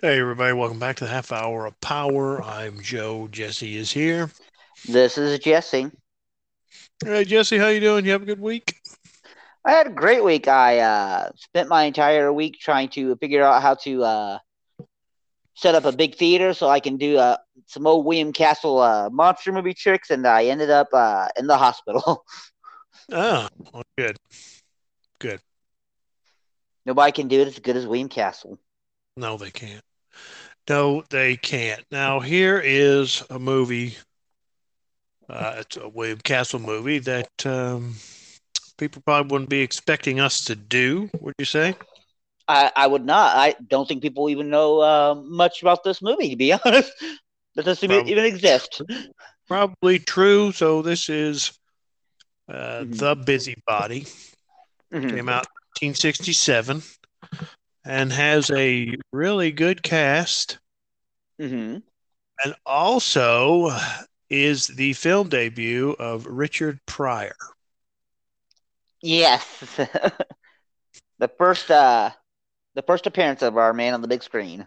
Hey, everybody, welcome back to the half hour of power. I'm Joe. Jesse is here. This is Jesse. Hey, Jesse, how you doing? You have a good week? I had a great week. I uh, spent my entire week trying to figure out how to uh, set up a big theater so I can do uh, some old William Castle uh, monster movie tricks, and I ended up uh, in the hospital. Oh, well, good. Good. Nobody can do it as good as William Castle. No, they can't. No, they can't. Now, here is a movie. Uh, it's a William Castle movie that um, people probably wouldn't be expecting us to do, would you say? I, I would not. I don't think people even know uh, much about this movie, to be honest. That doesn't Prob- even exist. Probably true. So, this is uh, Mhm. The Busybody. Mhm. Came out 1967 and has a really good cast. Mhm. and also is the film debut of Richard Pryor. Yes. the first uh, the first appearance of our man on the big screen.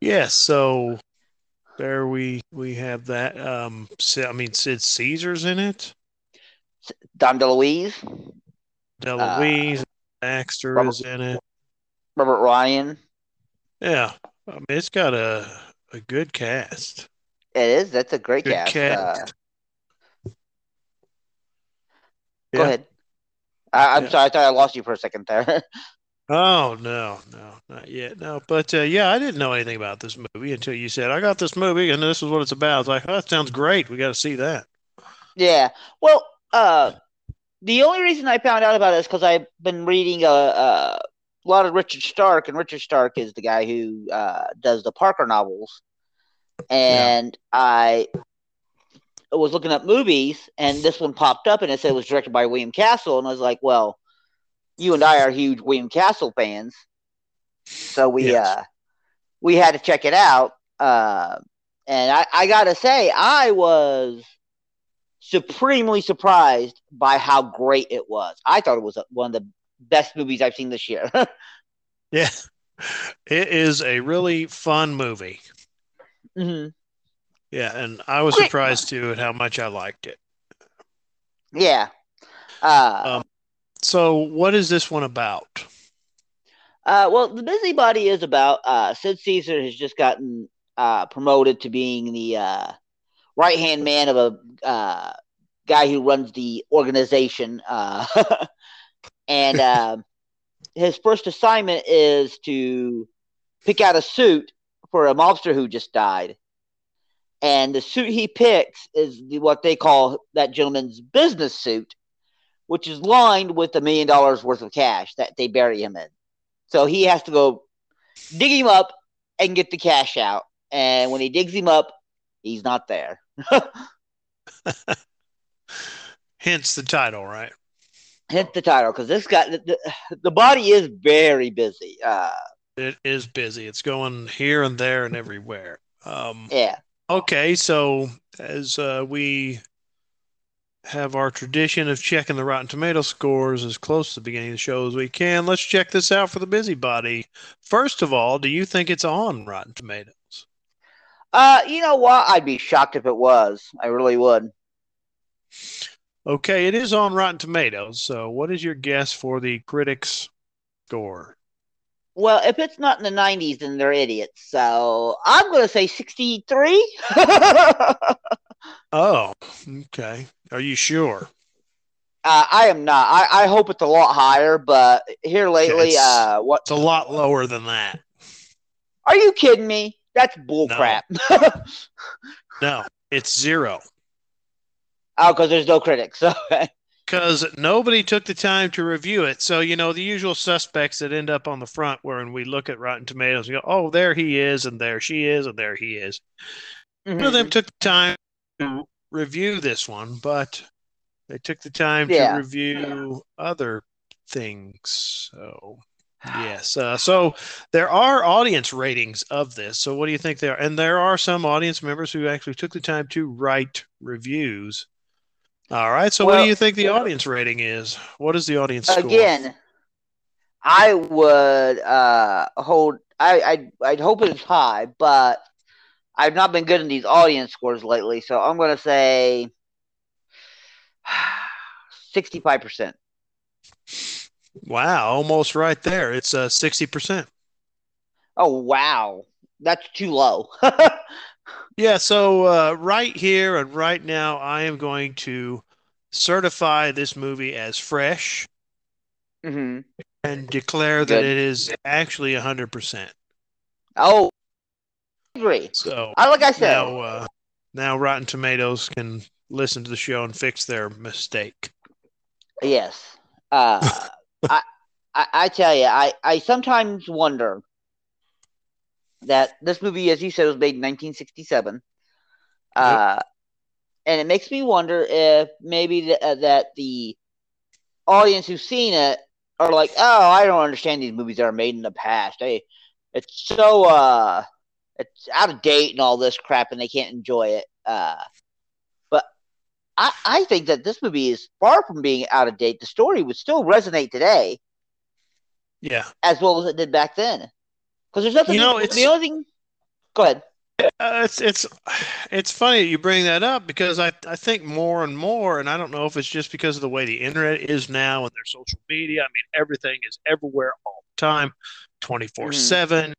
Yes, so there we we have that. Um, I mean, Sid Caesar's in it. Dom DeLuise, DeLuise, Baxter Robert- is in it. Robert Ryan. Yeah, I mean, it's got a a good cast. It is. That's a great Good cast. cast. Uh, Yeah. Go ahead. I, I'm Yeah. sorry. I thought I lost you for a second there. Oh no, no, not yet. No, but uh, yeah, I didn't know anything about this movie until you said I got this movie and this is what it's about. I was like, oh, that sounds great. We got to see that. yeah. Well, uh, the only reason I found out about it is because I've been reading a, a lot of Richard Stark, and Richard Stark is the guy who uh, does the Parker novels. And I was looking up movies, and this one popped up, and it said it was directed by William Castle, and I was like, well, you and I are huge William Castle fans, so we Yes. uh, we had to check it out. Uh, and I, I gotta say, I was supremely surprised by how great it was. I thought it was one of the best movies I've seen this year. Yeah, it is a really fun movie. hmm Yeah, and I was surprised too at how much I liked it. Yeah. Uh, Um, So, what is this one about? uh, well, the busybody is about uh, Sid Caesar has just gotten uh, promoted to being the uh, right hand man of a uh, guy who runs the organization, uh, and uh, his first assignment is to pick out a suit for a mobster who just died. And the suit he picks is the, what they call that gentleman's business suit, which is lined with a million dollars worth of cash that they bury him in. So he has to go dig him up and get the cash out. And when he digs him up, he's not there. Hence the title, right? Hence the title, because this guy, the, the, the body is very busy. Uh, It is busy. It's going here and there and everywhere. Um, yeah. okay, so as uh, we have our tradition of checking the Rotten Tomato scores as close to the beginning of the show as we can, let's check this out for the busybody. First of all, do you think it's on Rotten Tomatoes? Uh, you know what? I'd be shocked if it was. I really would. Okay, it is on Rotten Tomatoes. So, what is your guess for the critics' score? Well, if it's not in the 90s, then they're idiots. So I'm going to say 63. Oh, okay. Are you sure? Uh, I am not. I, I hope it's a lot higher, but here lately, it's- uh, what? It's a lot lower than that. Are you kidding me? That's bullcrap. No, it's zero. Oh, because there's no critics. Because nobody took the time to review it. So, you know, the usual suspects that end up on the front where when we look at Rotten Tomatoes, we go, oh, there he is, and there she is, and there he is. None of them Mhm. took the time to review this one, but they took the time Yeah. to review other things. So, yes. Uh, so there are audience ratings of this. So, what do you think there? And there are some audience members who actually took the time to write reviews. All right. So, what do you think the audience rating is? What is the audience score? Again, I would uh, hold I I I'd hope it's high, but I've not been good in these audience scores lately, so I'm gonna say sixty-five percent. Wow, almost right there. It's uh sixty percent. Oh wow, that's too low. yeah, so uh, right here and right now, I am going to certify this movie as fresh mm-hmm. and declare Good. that it is actually hundred percent. Oh, I agree. So, I like I said, now, uh, now Rotten Tomatoes can listen to the show and fix their mistake. Yes. Uh, I, I, I tell you, I, I sometimes wonder that this movie, as you said, was made in 1967. Uh, and it makes me wonder if maybe th- uh, that the audience who's seen it are like, oh, I don't understand these movies that are made in the past. They, it's so uh, it's out of date and all this crap, and they can't enjoy it. Uh, but I, I think that this movie is far from being out of date. The story would still resonate today. Yeah, as well as it did back then. Because there's nothing. You know, it's the only thing. Go ahead. Uh, it's it's it's funny you bring that up because I I think more and more, and I don't know if it's just because of the way the internet is now and their social media. I mean, everything is everywhere all the time, twenty four seven.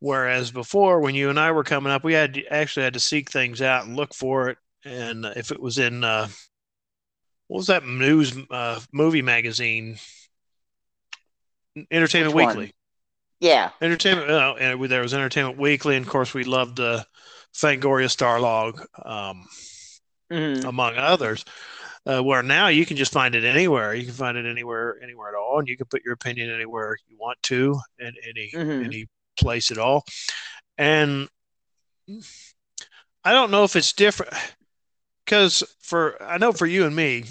Whereas before, when you and I were coming up, we had to, actually had to seek things out and look for it. And if it was in uh, what was that news uh, movie magazine, Entertainment Weekly. Yeah, Entertainment. Uh, and there was Entertainment Weekly, and of course we loved uh, Fangoria Starlog, um, mm-hmm. among others. Uh, where now you can just find it anywhere. You can find it anywhere, anywhere at all, and you can put your opinion anywhere you want to, in any mm-hmm. any place at all. And I don't know if it's different because for I know for you and me,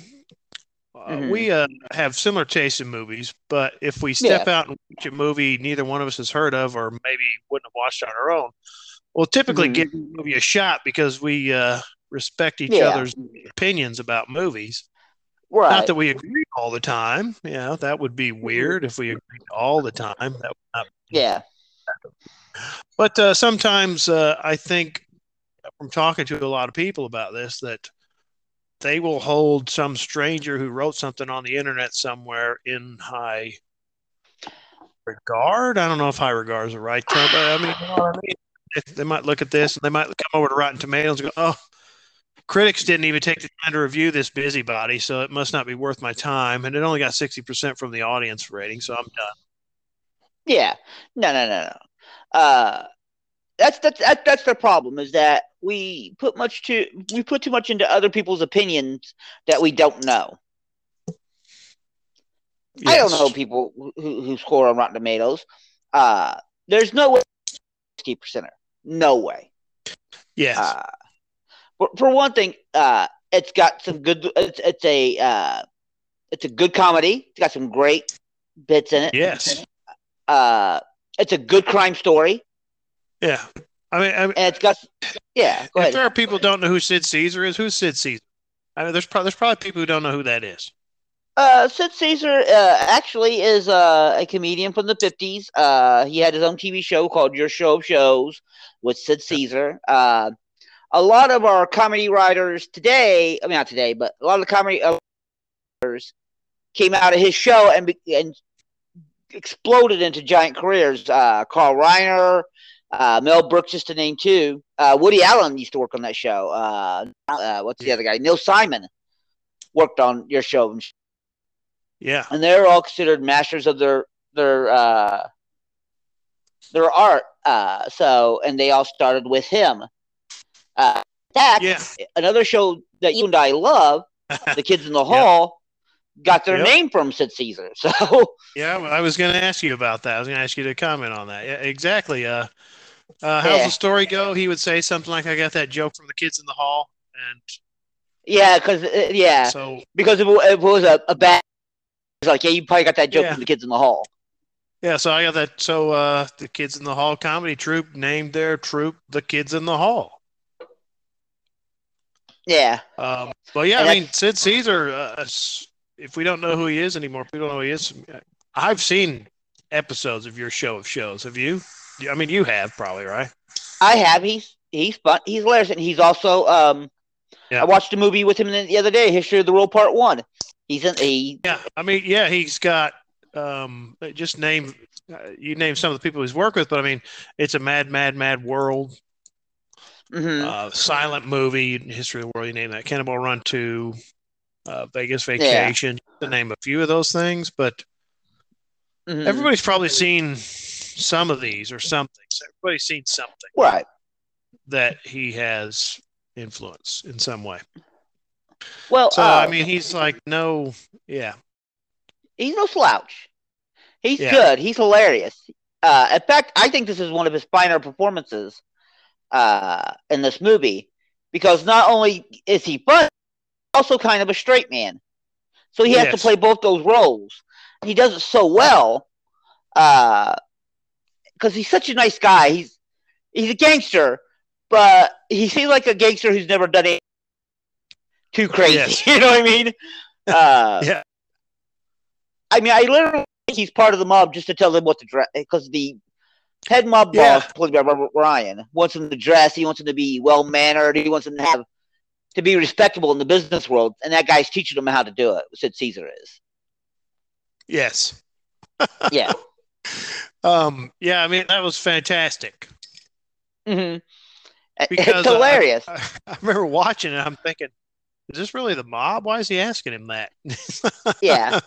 mm-hmm. we uh, have similar tastes in movies, but if we step yeah. out and watch a movie neither one of us has heard of or maybe wouldn't have watched on our own, we'll typically mm-hmm. give the movie a shot because we uh, respect each yeah. other's opinions about movies. Right. Not that we agree all the time. Yeah, that would be mm-hmm. weird if we agreed all the time. That would not yeah. But uh, sometimes uh, I think from talking to a lot of people about this that they will hold some stranger who wrote something on the internet somewhere in high regard. I don't know if high regard is the right term, but I mean, you know what I mean? They might look at this and they might come over to Rotten Tomatoes and go, "Oh, critics didn't even take the time to review this busybody, so it must not be worth my time." And it only got sixty percent from the audience rating, so I'm done. Yeah, no, no, no, no. Uh, that's that's that, that's the problem is that we put much to we put too much into other people's opinions that we don't know. Yes. I don't know people who, who score on Rotten Tomatoes. Uh, there's no way sixty percenter. No way. Yes. Uh, for, for one thing, uh, it's got some good. It's, it's a uh, it's a good comedy. It's got some great bits in it. Yes. Uh, it's a good crime story. Yeah, I mean, I mean and it's got yeah. Go if there are people who don't know who Sid Caesar is, who's Sid Caesar? I mean, there's probably there's probably people who don't know who that is. Uh, Sid Caesar uh, actually is uh, a comedian from the 50s. Uh, he had his own TV show called Your Show of Shows with Sid Caesar. Uh, a lot of our comedy writers today, I mean, not today, but a lot of the comedy writers came out of his show and, and exploded into giant careers. Uh, Carl Reiner, uh, Mel Brooks, just to name two. Uh, Woody Allen used to work on that show. Uh, uh, what's the other guy? Neil Simon worked on your show. Yeah, and they're all considered masters of their their uh, their art. Uh, so, and they all started with him. Uh, that yeah. another show that you and I love, The Kids in the Hall got their yep. name from Sid Caesar. So yeah, I was going to ask you about that. I was going to ask you to comment on that. Yeah, exactly. Uh, uh, how's yeah. the story go? He would say something like, "I got that joke from the kids in the hall," and yeah, because uh, yeah, so because if it, if it was a, a bad, it's like yeah, you probably got that joke yeah. from the kids in the hall. Yeah, so I got that. So uh, the kids in the hall comedy troupe named their troupe the Kids in the Hall. Yeah. Um, but yeah, and I mean, Sid Caesar. Uh, if we don't know who he is anymore, if we don't know who he is. I've seen episodes of your show of shows. Have you? I mean, you have probably right. I have. He's he's fun. He's hilarious, and he's also. Um, yeah. I watched a movie with him the other day, History of the World Part One. He's in. He, yeah, I mean, yeah, he's got. Um, just name. Uh, you name some of the people he's worked with, but I mean, it's a mad, mad, mad world. Mm-hmm. Uh, silent movie, History of the World. You name that. Cannonball Run Two, uh, Vegas Vacation. Yeah. To name a few of those things, but mm-hmm. everybody's probably seen some of these or something. So everybody's seen something, right? That he has influence in some way. Well, so uh, I mean, he's like no, yeah, he's no slouch. He's yeah. good. He's hilarious. Uh, in fact, I think this is one of his finer performances uh, in this movie because not only is he fun, also kind of a straight man. So he has yes. to play both those roles. He does it so well because he's such a nice guy. He's he's a gangster, but he seems like a gangster who's never done it too crazy. Yes. you know what I mean? Uh, yeah. I mean, I literally think he's part of the mob just to tell them what to dress because the head mob yeah. boss, played by Robert Ryan, wants him to dress. He wants him to be well mannered. He wants him to have to be respectable in the business world, and that guy's teaching him how to do it. Sid Caesar is. Yes. yeah. Um. Yeah. I mean, that was fantastic. Mm-hmm. Because it's hilarious. I, I, I remember watching it. I'm thinking, is this really the mob? Why is he asking him that? yeah.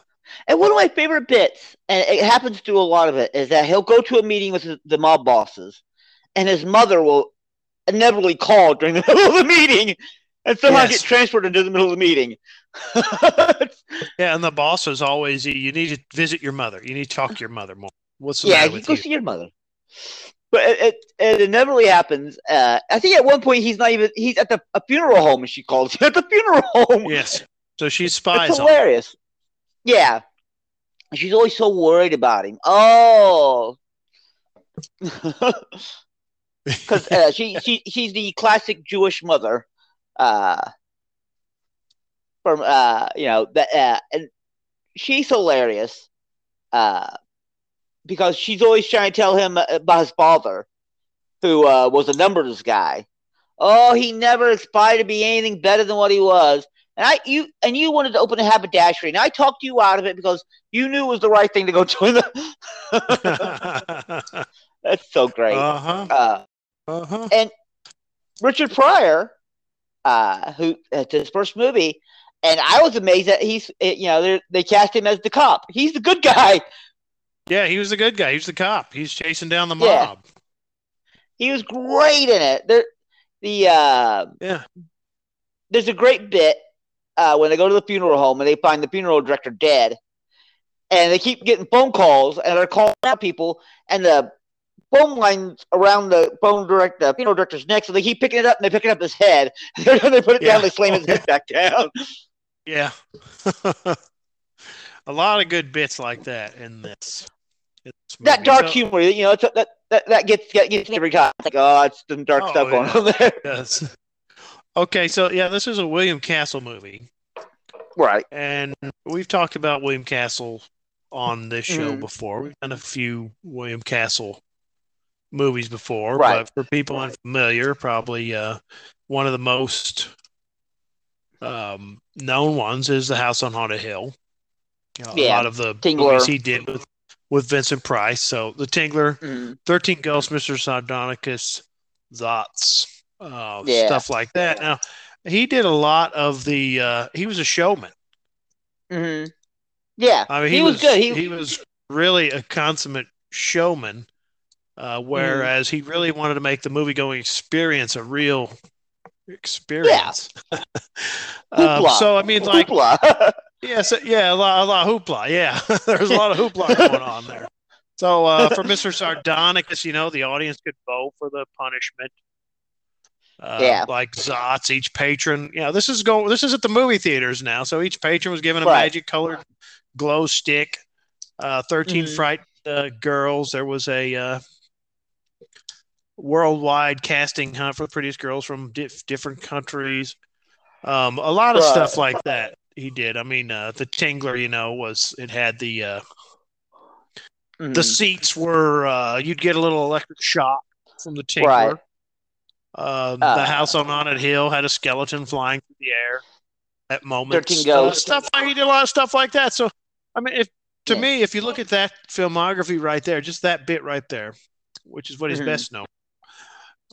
And one of my favorite bits, and it happens to a lot of it, is that he'll go to a meeting with the mob bosses, and his mother will inevitably call during the middle of the meeting and somehow yes. get transferred into the middle of the meeting. yeah, and the boss is always you need to visit your mother. You need to talk to your mother more. What's the yeah, matter with go you? see your mother. But it, it, it inevitably happens. Uh, I think at one point he's not even he's at the a funeral home, and she calls him at the funeral home. Yes, so she spies. On. It's hilarious. Yeah, she's always so worried about him. Oh, because uh, she she she's the classic Jewish mother. Uh, from uh, you know that, uh, and she's hilarious. Uh, because she's always trying to tell him about his father, who uh, was a numbers guy. Oh, he never aspired to be anything better than what he was. And I, you, and you wanted to open a haberdashery, and I talked you out of it because you knew it was the right thing to go join the. That's so great. Uh-huh. Uh, uh-huh. And Richard Pryor, uh, who it's his first movie, and I was amazed that he's, you know, they cast him as the cop. He's the good guy. Yeah, he was the good guy. He was the cop. He's chasing down the mob. Yeah. He was great in it. There, the uh, yeah, there's a great bit uh, when they go to the funeral home and they find the funeral director dead, and they keep getting phone calls and they're calling out people, and the phone lines around the phone direct the funeral director's neck, so they keep picking it up and they pick it up his head. they put it yeah. down, they slam his head back down. Yeah. a lot of good bits like that in this. That dark so, humor, you know, that that that gets gets every time. It's like, oh, it's some dark oh, stuff on there. Yes. Okay, so yeah, this is a William Castle movie, right? And we've talked about William Castle on this show mm. before. We've done a few William Castle movies before, right. but for people right. unfamiliar, probably uh, one of the most um, known ones is The House on Haunted Hill. You know, yeah. A lot of the Tingler. movies he did with with Vincent Price. So The Tingler, mm-hmm. 13 Ghosts, Mr. Sardonicus, Zotz, uh, yeah. stuff like that. Now, he did a lot of the, uh, he was a showman. Mm-hmm. Yeah. I mean, he, he was, was, good. He, he was really a consummate showman. Uh, whereas mm. he really wanted to make the movie going experience a real experience. Yeah. um, so I mean, like, Yes, yeah, a lot, a lot of hoopla. Yeah, there's a lot of hoopla going on there. So uh, for Mr. Sardonicus, you know, the audience could vote for the punishment. Uh, yeah, like Zotz, each patron. You know, this is going. This is at the movie theaters now. So each patron was given a right. magic colored glow stick. Uh, 13 mm-hmm. fright uh, girls. There was a uh, worldwide casting hunt for the prettiest girls from dif- different countries. Um, a lot of right. stuff like that he did. I mean, uh, the Tingler, you know, was it had the uh, Mm-hmm. The seats were uh, you'd get a little electric shock from the Tingler. Right. Uh, uh, the house on Haunted Hill had a skeleton flying through the air at moments. Uh, stuff like he did a lot of stuff like that. So I mean, if to yeah. me, if you look at that filmography right there, just that bit right there, which is what he's mm-hmm. best known.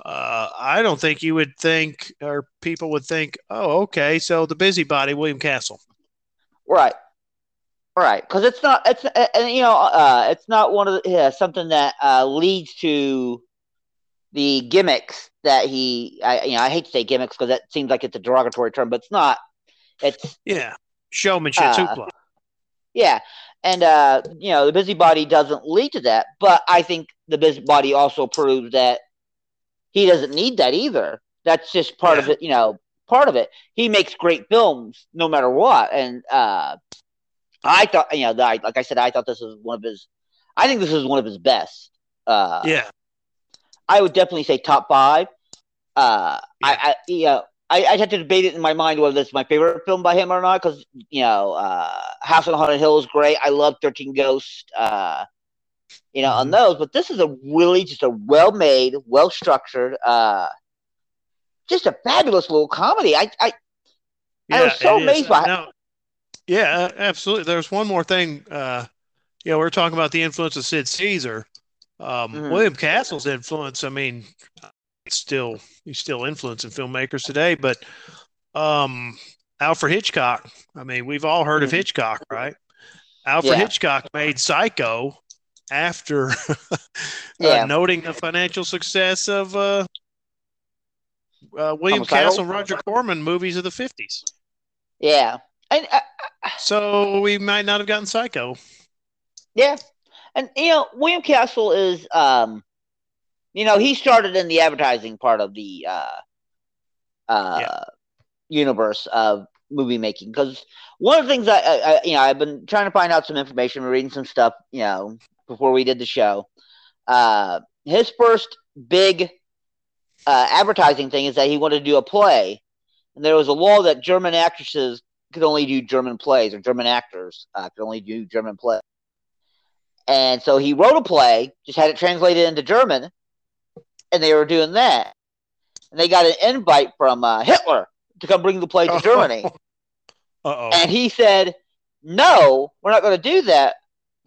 Uh, I don't think you would think, or people would think, oh, okay, so the busybody, William Castle. Right. Right, because it's not it's and you know uh, it's not one of the, yeah, something that uh, leads to the gimmicks that he I you know I hate to say gimmicks because that seems like it's a derogatory term, but it's not. It's yeah, showmanship, uh, Yeah, and uh, you know the busybody doesn't lead to that, but I think the busybody also proves that he doesn't need that either. That's just part yeah. of it, you know, part of it. He makes great films no matter what, and uh, I thought, you know, like I said, I thought this was one of his. I think this is one of his best. Uh, yeah, I would definitely say top five. Uh, yeah. I, I, you know, I, I had to debate it in my mind whether this is my favorite film by him or not because you know, uh, House on Haunted Hill is great. I love Thirteen Ghosts. Uh, you know, mm-hmm. on those, but this is a really just a well made, well structured, uh, just a fabulous little comedy. I, I, yeah, I was so amazed by. Now, yeah, absolutely. There's one more thing. Uh, you know, we are talking about the influence of Sid Caesar. Um, mm-hmm. William Castle's influence. I mean, still he's still influencing filmmakers today, but um, Alfred Hitchcock. I mean, we've all heard mm-hmm. of Hitchcock, right? Alfred yeah. Hitchcock made Psycho after uh, noting the financial success of uh, uh, William Castle, Roger Corman movies of the fifties. Yeah, and uh, so we might not have gotten Psycho. Yeah, and you know William Castle is, um, you know, he started in the advertising part of the uh, uh, yeah. universe of movie making because one of the things I, I, you know I've been trying to find out some information, reading some stuff, you know, before we did the show. Uh, his first big uh, advertising thing is that he wanted to do a play, and there was a law that German actresses could only do German plays, or German actors uh, could only do German plays. And so he wrote a play, just had it translated into German, and they were doing that. And they got an invite from uh, Hitler to come bring the play to Germany. Uh-oh. And he said, No, we're not going to do that.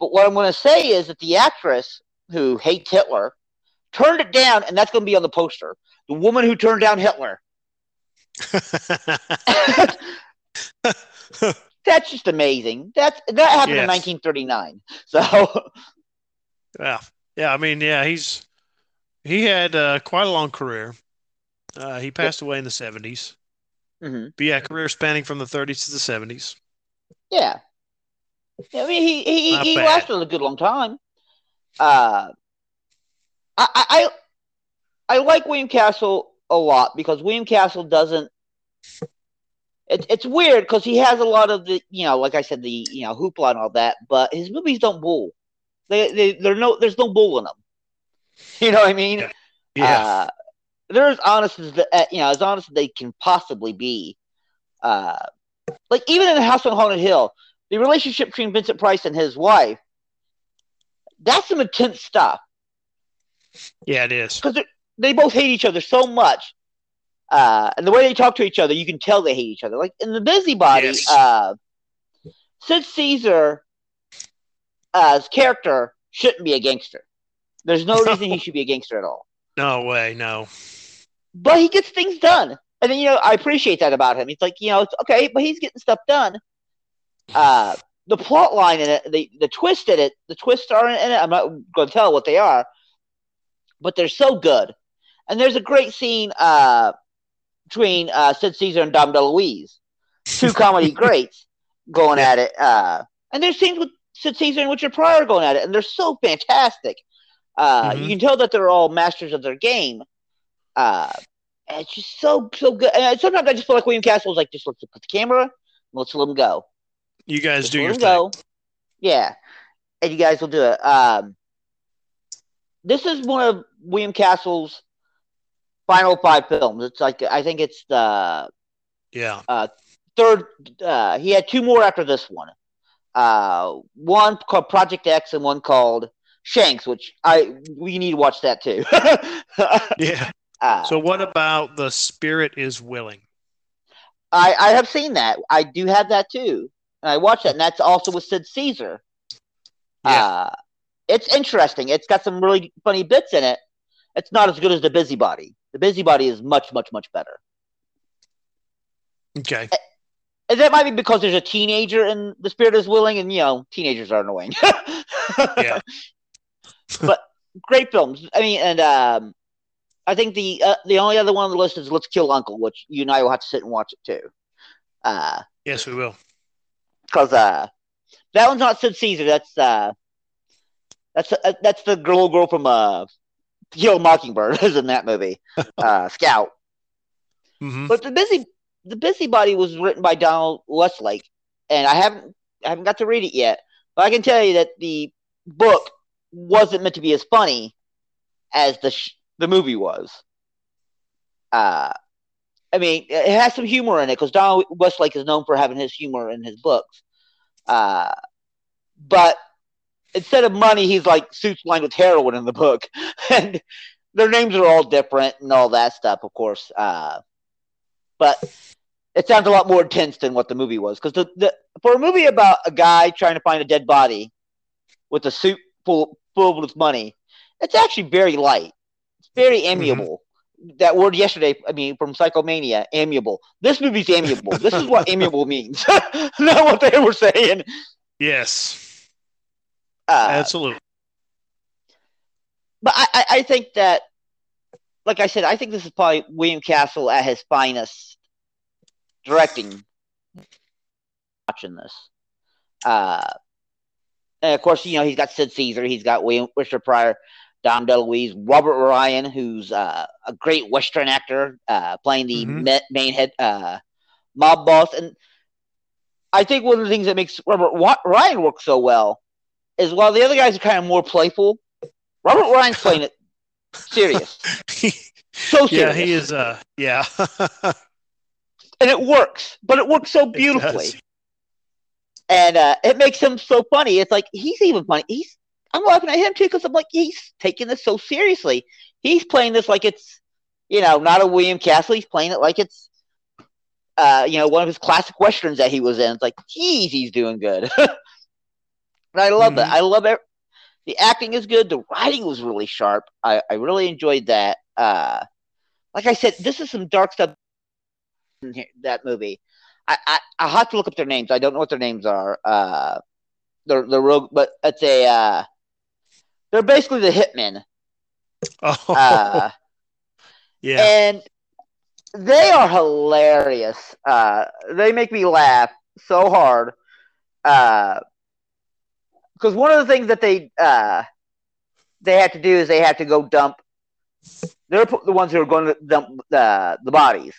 But what I'm going to say is that the actress who hates Hitler turned it down, and that's going to be on the poster. The woman who turned down Hitler. that's just amazing. That's that happened yes. in 1939. So, yeah, yeah. I mean, yeah, he's he had uh, quite a long career. Uh, he passed away in the 70s. Mm-hmm. But yeah, career spanning from the 30s to the 70s. Yeah, I mean, he he, he lasted a good long time. Uh, I, I I like William Castle a lot because William Castle doesn't. It, it's weird because he has a lot of the you know, like I said, the you know hoopla and all that, but his movies don't bull. They they they're no there's no bull in them. You know what I mean? Yeah. Uh, they're as honest as the, uh, you know as honest as they can possibly be. Uh, like even in the House on Haunted Hill, the relationship between Vincent Price and his wife, that's some intense stuff. Yeah, it is. Because they both hate each other so much. Uh, and the way they talk to each other, you can tell they hate each other. Like in The Busybody, yes. uh, Sid Caesar, uh, character shouldn't be a gangster. There's no reason he should be a gangster at all. No way, no. But he gets things done. And then, you know, I appreciate that about him. He's like, you know, it's okay, but he's getting stuff done uh, the plot line in it, the, the twist in it, the twists are in it. I'm not going to tell what they are, but they're so good. And there's a great scene uh, between uh, Sid Caesar and Dom DeLuise, two comedy greats going at it. Uh, and there's scenes with Sid Caesar and Richard Pryor going at it, and they're so fantastic. Uh, mm-hmm. You can tell that they're all masters of their game. Uh, it's just so so good. And sometimes I just feel like William Castle is like, just let's put the camera, let's let him go. You guys do your go. thing. Yeah, and you guys will do it. Um, this is one of William Castle's final five films. It's like I think it's the yeah uh, third. Uh, he had two more after this one. Uh, one called Project X and one called Shanks, which I we need to watch that too. yeah. Uh, So what about the spirit is willing? I I have seen that. I do have that too. And I watched that, and that's also with Sid Caesar. Yeah. Uh, it's interesting. It's got some really funny bits in it. It's not as good as the Busybody. The Busybody is much, much, much better. Okay. And that might be because there's a teenager and the spirit is willing, and you know, teenagers are annoying. Yeah. but great films. I mean, and um, I think the uh, the only other one on the list is Let's Kill Uncle, which you and I will have to sit and watch it too. Uh, Yes, we will. Because uh, that one's not Sid Caesar. That's uh, that's uh, that's the girl girl from uh, Kill Mockingbird is in that movie, uh, Scout. hmm But the busy the busybody was written by Donald Westlake, and I haven't I haven't got to read it yet. But I can tell you that the book wasn't meant to be as funny as the sh- the movie was. Uh, I mean, it has some humor in it because Donald Westlake is known for having his humor in his books. Uh, but instead of money, he's like suits lined with heroin in the book, and their names are all different and all that stuff, of course. Uh, but it sounds a lot more intense than what the movie was because the, the for a movie about a guy trying to find a dead body with a suit full full of money, it's actually very light. It's very amiable. That word yesterday, I mean, from Psychomania, amiable. This movie's amiable. this is what amiable means, not what they were saying. Yes. Uh, Absolutely. but I, I, think that, like I said, I think this is probably William Castle at his finest directing. Watching this, uh, and of course, you know he's got Sid Caesar, he's got William Richard Pryor, Dom DeLuise, Robert Ryan, who's uh, a great Western actor, uh, playing the Mhm. ma- main head uh, mob boss, and I think one of the things that makes Robert Wa- Ryan work so well is while the other guys are kind of more playful, Robert Ryan's playing it serious. So serious. yeah, he is. Uh, yeah. And it works, but it works so beautifully. does. and uh, it makes him so funny. It's like he's even funny. He's I'm laughing at him too because I'm like he's taking this so seriously. He's playing this like it's you know not a William Castle. He's playing it like it's uh, you know one of his classic westerns that he was in. It's like geez, he's doing good. and I love that. Mhm. I love it. The acting is good. The writing was really sharp. I, I really enjoyed that. Uh, like I said, this is some dark stuff in here, that movie. I, I I have to look up their names. I don't know what their names are. Uh, they're they're real, but it's a uh, they're basically the hitmen. Oh, Uh, yeah. and they are hilarious. Uh, they make me laugh so hard. Uh, because one of the things that they uh they have to do is they have to go dump. They're the ones who are going to dump the the bodies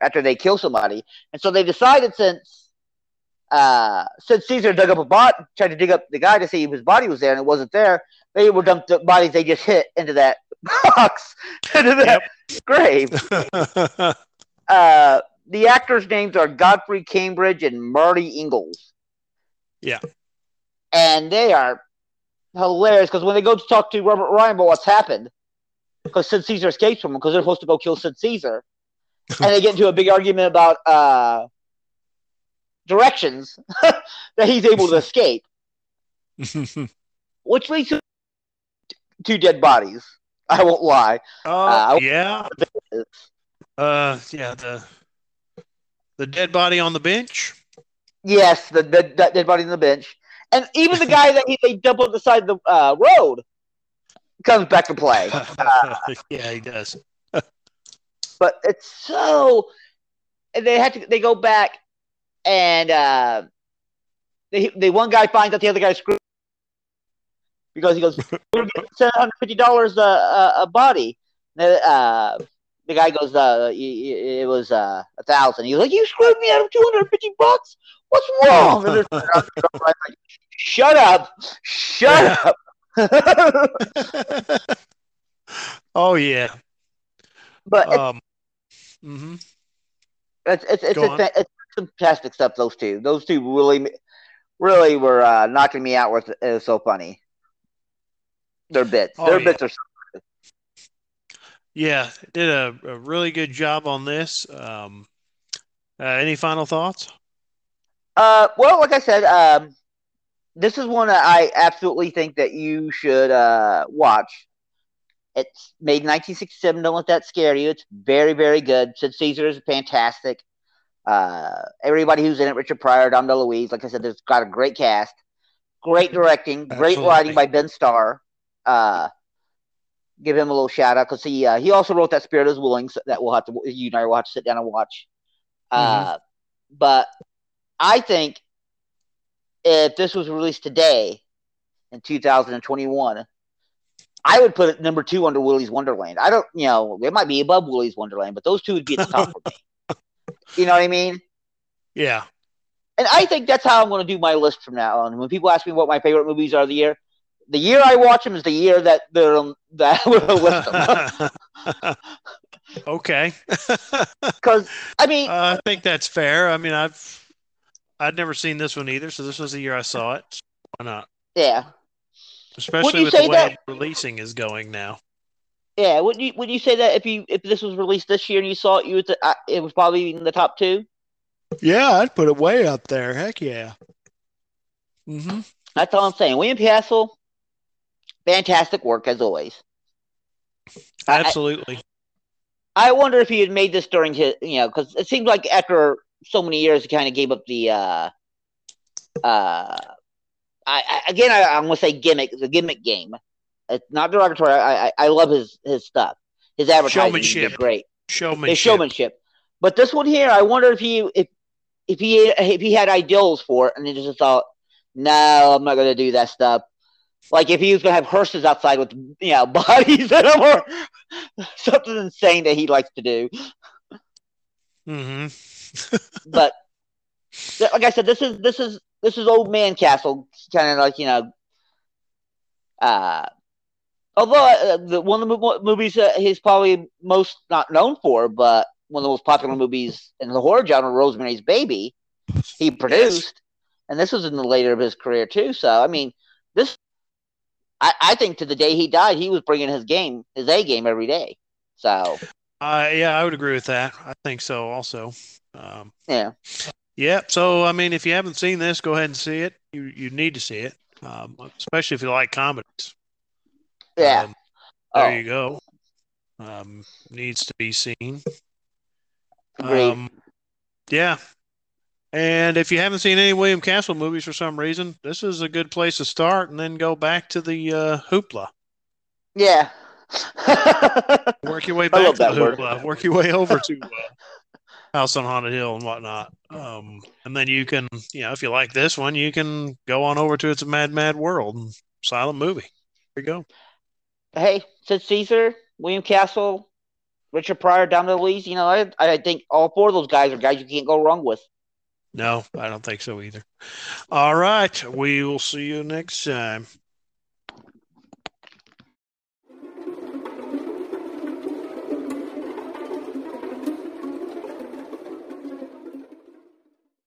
after they kill somebody, and so they decided since uh since Caesar dug up a bot, tried to dig up the guy to see if his body was there, and it wasn't there. They were dumped the bodies they just hit into that box into that grave. Uh, the actors' names are Godfrey Cambridge and Marty Ingels. Yeah. And they are hilarious because when they go to talk to Robert Ryan about what's happened, because Sid Caesar escapes from them because they're supposed to go kill Sid Caesar, and they get into a big argument about uh, directions that he's able to escape, which leads to two dead bodies. I won't lie. oh, Uh, yeah. Uh, yeah. The the dead body on the bench. Yes, the, the, the dead body on the bench, and even the guy that he, they dump on the side of the uh, road comes back to play. yeah, he does. But it's so, and they had to they go back, and uh, the they one guy finds out the other guy screwed because he goes seven hundred fifty dollars a, a a body. The, uh, the guy goes, uh, it was uh, a thousand. He's like, you screwed me out of two hundred fifty bucks. What's wrong? Like, Shut up! Shut up! oh yeah. but it's, Um. it's it's it's, on. it's, it's fantastic stuff. Those two, those two really, really were uh, knocking me out. With it was so funny. their bits. Oh, their yeah. bits are. Yeah, did a, a, really good job on this. Um, uh, any final thoughts? Uh, well, like I said, um, this is one that I absolutely think that you should uh, watch. It's made in 1967. Don't let that scare you. It's very, very good. Sid Caesar is fantastic. Uh, everybody who's in it, Richard Pryor, Dom DeLuise, like I said, it's got a great cast, great directing, great Absolutely. writing by Ben Starr. Uh, give him a little shout out because he uh, he also wrote that Spirit is Willing so that we'll have to you and I will have to sit down and watch. Mm-hmm. Uh, but I think if this was released today in 2021, I would put it number two under Willy's Wonderland. I don't, you know, it might be above Willy's Wonderland, but those two would be at the top for me. You know what I mean? Yeah. And I think that's how I'm going to do my list from now on. When people ask me what my favorite movies are of the year, the year I watch them is the year that they're that we'll list them. okay. Because I mean, uh, I think that's fair. I mean, I've I'd never seen this one either, so this was the year I saw it. Why not? Yeah. Especially with the way that, releasing is going now. Yeah, would you would you say that if you if this was released this year and you saw it, you would uh, it was probably in the top two? Yeah, I'd put it way up there. Heck yeah. Mm-hmm. That's all I'm saying. William Castle, fantastic work as always. Absolutely. I, I wonder if he had made this during his, you know, because it seems like after so many years, he kind of gave up the. uh uh I, I again, I, I'm gonna say gimmick. It's a gimmick game. It's not derogatory. I, I, I love his his stuff. His advertising is great. Showmanship. His showmanship. But this one here, I wonder if he if if he if he had ideals for it, and he just thought, no, I'm not going to do that stuff. Like if he was going to have hearses outside with you know bodies in them or something insane that he likes to do. Mm-hmm. but like I said, this is this is this is old man castle, kind of like you know. Uh, although uh, the, one of the movies that he's probably most not known for, but one of the most popular movies in the horror genre, Rosemary's Baby, he produced, yes. and this was in the later of his career too. So I mean, this I, I think to the day he died, he was bringing his game, his A game every day. So, uh, yeah, I would agree with that. I think so also. Um, yeah. Yeah. So, I mean, if you haven't seen this, go ahead and see it. You you need to see it, um, especially if you like comedies. Yeah. Um, there oh. you go. Um, needs to be seen. Great. Um, yeah. And if you haven't seen any William Castle movies for some reason, this is a good place to start, and then go back to the uh, Hoopla. Yeah. Work your way back to the Hoopla. Word. Work your way over to uh, House on Haunted Hill and whatnot. Um, and then you can, you know, if you like this one, you can go on over to It's a Mad, Mad World, silent movie. There you go. Hey, Sid Caesar, William Castle, Richard Pryor, Dom DeLuise. You know, I, I think all four of those guys are guys you can't go wrong with. No, I don't think so either. All right. We will see you next time.